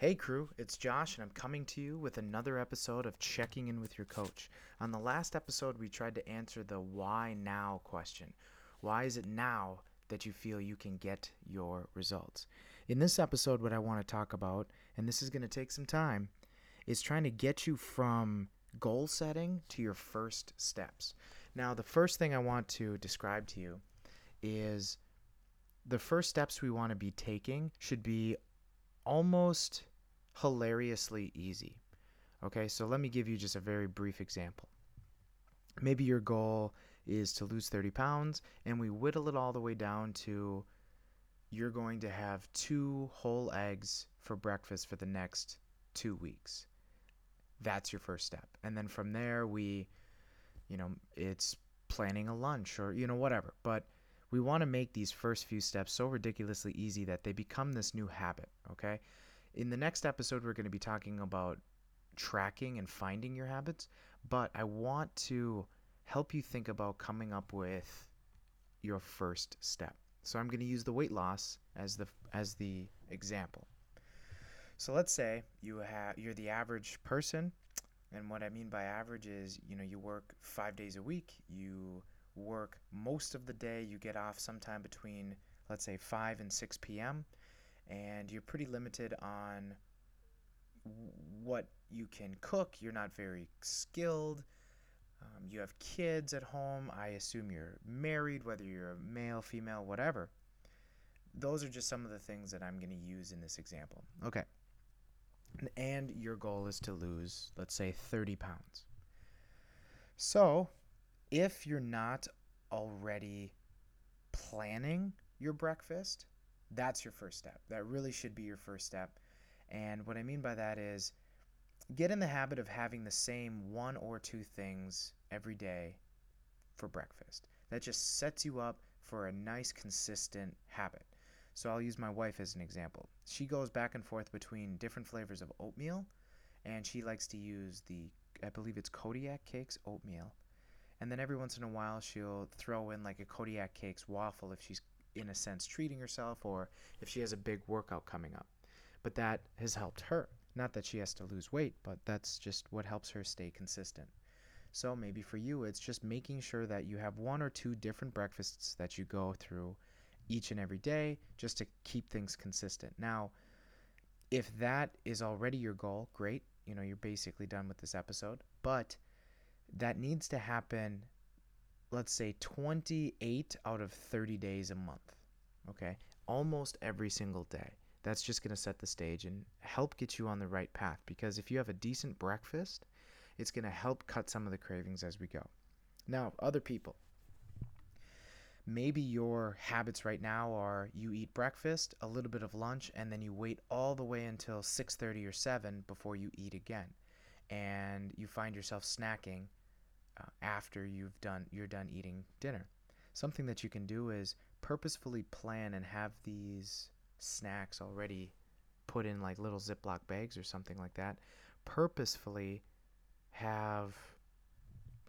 Hey, crew, it's Josh, and I'm coming to you with another episode of Checking In with Your Coach. On the last episode, we tried to answer the why now question. Why is it now that you feel you can get your results? In this episode, what I want to talk about, and this is going to take some time, is trying to get you from goal setting to your first steps. Now, the first thing I want to describe to you is the first steps we want to be taking should be almost hilariously easy. Okay, so let me give you just a very brief example. Maybe your goal is to lose 30 pounds, and we whittle it all the way down to you're going to have two whole eggs for breakfast for the next two weeks. That's your first step. And then from there, we, you know, it's planning a lunch or, you know, whatever. But we want to make these first few steps so ridiculously easy that they become this new habit, okay? In the next episode, we're going to be talking about tracking and finding your habits, but I want to help you think about coming up with your first step. So I'm going to use the weight loss as the as the example. So let's say you have you're the average person, and what I mean by average is, you know, you work 5 days a week, you work most of the day, you get off sometime between let's say 5 and 6 p.m and you're pretty limited on what you can cook. You're not very skilled. Um, you have kids at home. I assume you're married, whether you're a male, female, whatever. Those are just some of the things that I'm going to use in this example. Okay. And your goal is to lose, let's say, 30 pounds. So, if you're not already planning your breakfast, that's your first step. That really should be your first step. And what I mean by that is get in the habit of having the same one or two things every day for breakfast. That just sets you up for a nice, consistent habit. So I'll use my wife as an example. She goes back and forth between different flavors of oatmeal, and she likes to use the, I believe it's Kodiak Cakes oatmeal. And then every once in a while, she'll throw in like a Kodiak Cakes waffle if she's in a sense treating herself or if she has a big workout coming up. But that has helped her. Not that she has to lose weight, but that's just what helps her stay consistent. So maybe for you, it's just making sure that you have one or two different breakfasts that you go through each and every day just to keep things consistent. Now, if that is already your goal, great. You know, you're basically done with this episode. But that needs to happen let's say 28 out of 30 days a month. Okay? Almost every single day. That's just going to set the stage and help get you on the right path because if you have a decent breakfast, it's going to help cut some of the cravings as we go. Now, other people. Maybe your habits right now are you eat breakfast, a little bit of lunch, and then you wait all the way until 6:30 or 7 before you eat again. And you find yourself snacking uh, after you've done you're done eating dinner. Something that you can do is purposefully plan and have these snacks already put in like little Ziploc bags or something like that. Purposefully have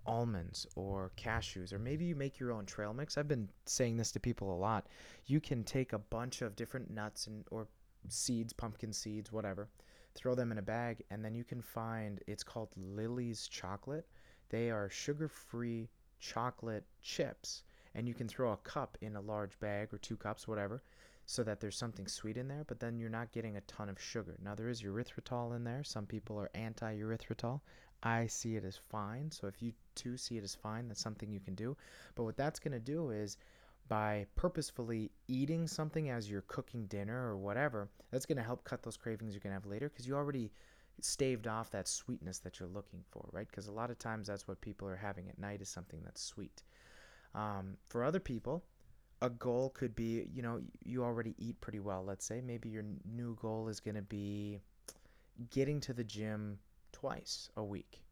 almonds or cashews or maybe you make your own trail mix. I've been saying this to people a lot. You can take a bunch of different nuts and or seeds, pumpkin seeds, whatever, throw them in a bag and then you can find it's called Lily's chocolate they are sugar free chocolate chips, and you can throw a cup in a large bag or two cups, whatever, so that there's something sweet in there, but then you're not getting a ton of sugar. Now, there is erythritol in there. Some people are anti erythritol. I see it as fine. So, if you too see it as fine, that's something you can do. But what that's going to do is by purposefully eating something as you're cooking dinner or whatever, that's going to help cut those cravings you're going to have later because you already staved off that sweetness that you're looking for, right? Because a lot of times that's what people are having at night is something that's sweet. Um, for other people, a goal could be, you know, you already eat pretty well, let's say. Maybe your new goal is going to be getting to the gym twice a week.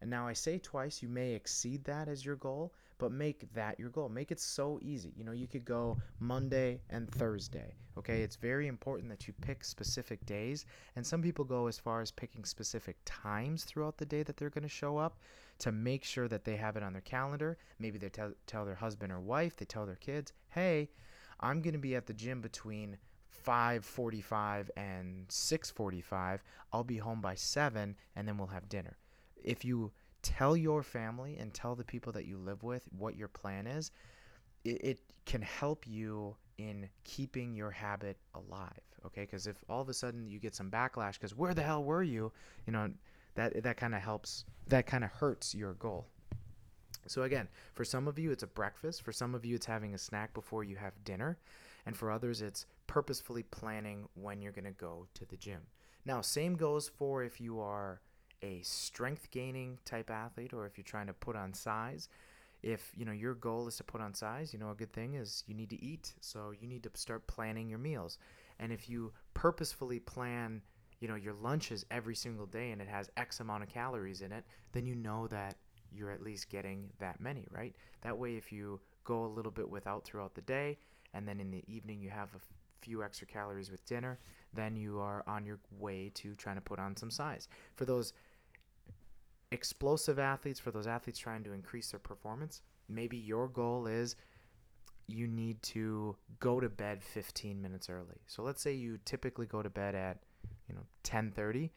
And now I say twice, you may exceed that as your goal, but make that your goal. Make it so easy. You know, you could go Monday and Thursday. Okay, it's very important that you pick specific days. And some people go as far as picking specific times throughout the day that they're going to show up to make sure that they have it on their calendar. Maybe they tell, tell their husband or wife, they tell their kids, hey, I'm going to be at the gym between 5:45 and 6:45. I'll be home by 7 and then we'll have dinner. If you tell your family and tell the people that you live with what your plan is, it, it can help you in keeping your habit alive. Okay, because if all of a sudden you get some backlash, because where the hell were you? You know, that that kind of helps. That kind of hurts your goal. So again, for some of you it's a breakfast, for some of you it's having a snack before you have dinner, and for others it's purposefully planning when you're going to go to the gym. Now, same goes for if you are a strength gaining type athlete or if you're trying to put on size. If, you know, your goal is to put on size, you know, a good thing is you need to eat. So you need to start planning your meals. And if you purposefully plan, you know, your lunches every single day and it has X amount of calories in it, then you know that you're at least getting that many, right? That way, if you go a little bit without throughout the day and then in the evening you have a few extra calories with dinner, then you are on your way to trying to put on some size. For those explosive athletes, for those athletes trying to increase their performance, maybe your goal is you need to go to bed 15 minutes early. So let's say you typically go to bed at, you know, 10:30,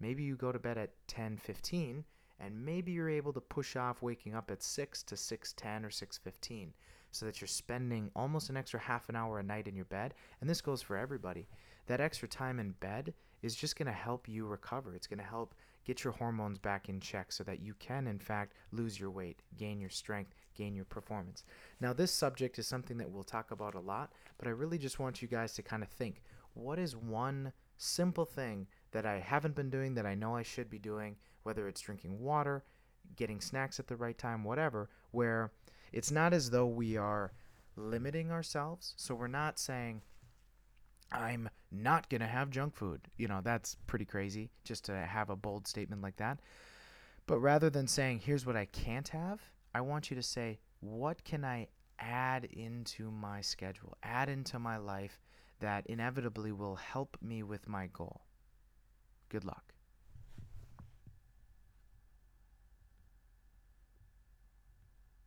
maybe you go to bed at 10:15 and maybe you're able to push off waking up at 6 to 6:10 or 6:15 so that you're spending almost an extra half an hour a night in your bed and this goes for everybody. That extra time in bed is just going to help you recover. It's going to help get your hormones back in check so that you can in fact lose your weight, gain your strength, gain your performance. Now this subject is something that we'll talk about a lot, but I really just want you guys to kind of think, what is one simple thing that I haven't been doing that I know I should be doing, whether it's drinking water, getting snacks at the right time, whatever, where it's not as though we are limiting ourselves. So we're not saying, I'm not going to have junk food. You know, that's pretty crazy just to have a bold statement like that. But rather than saying, here's what I can't have, I want you to say, what can I add into my schedule, add into my life that inevitably will help me with my goal? Good luck.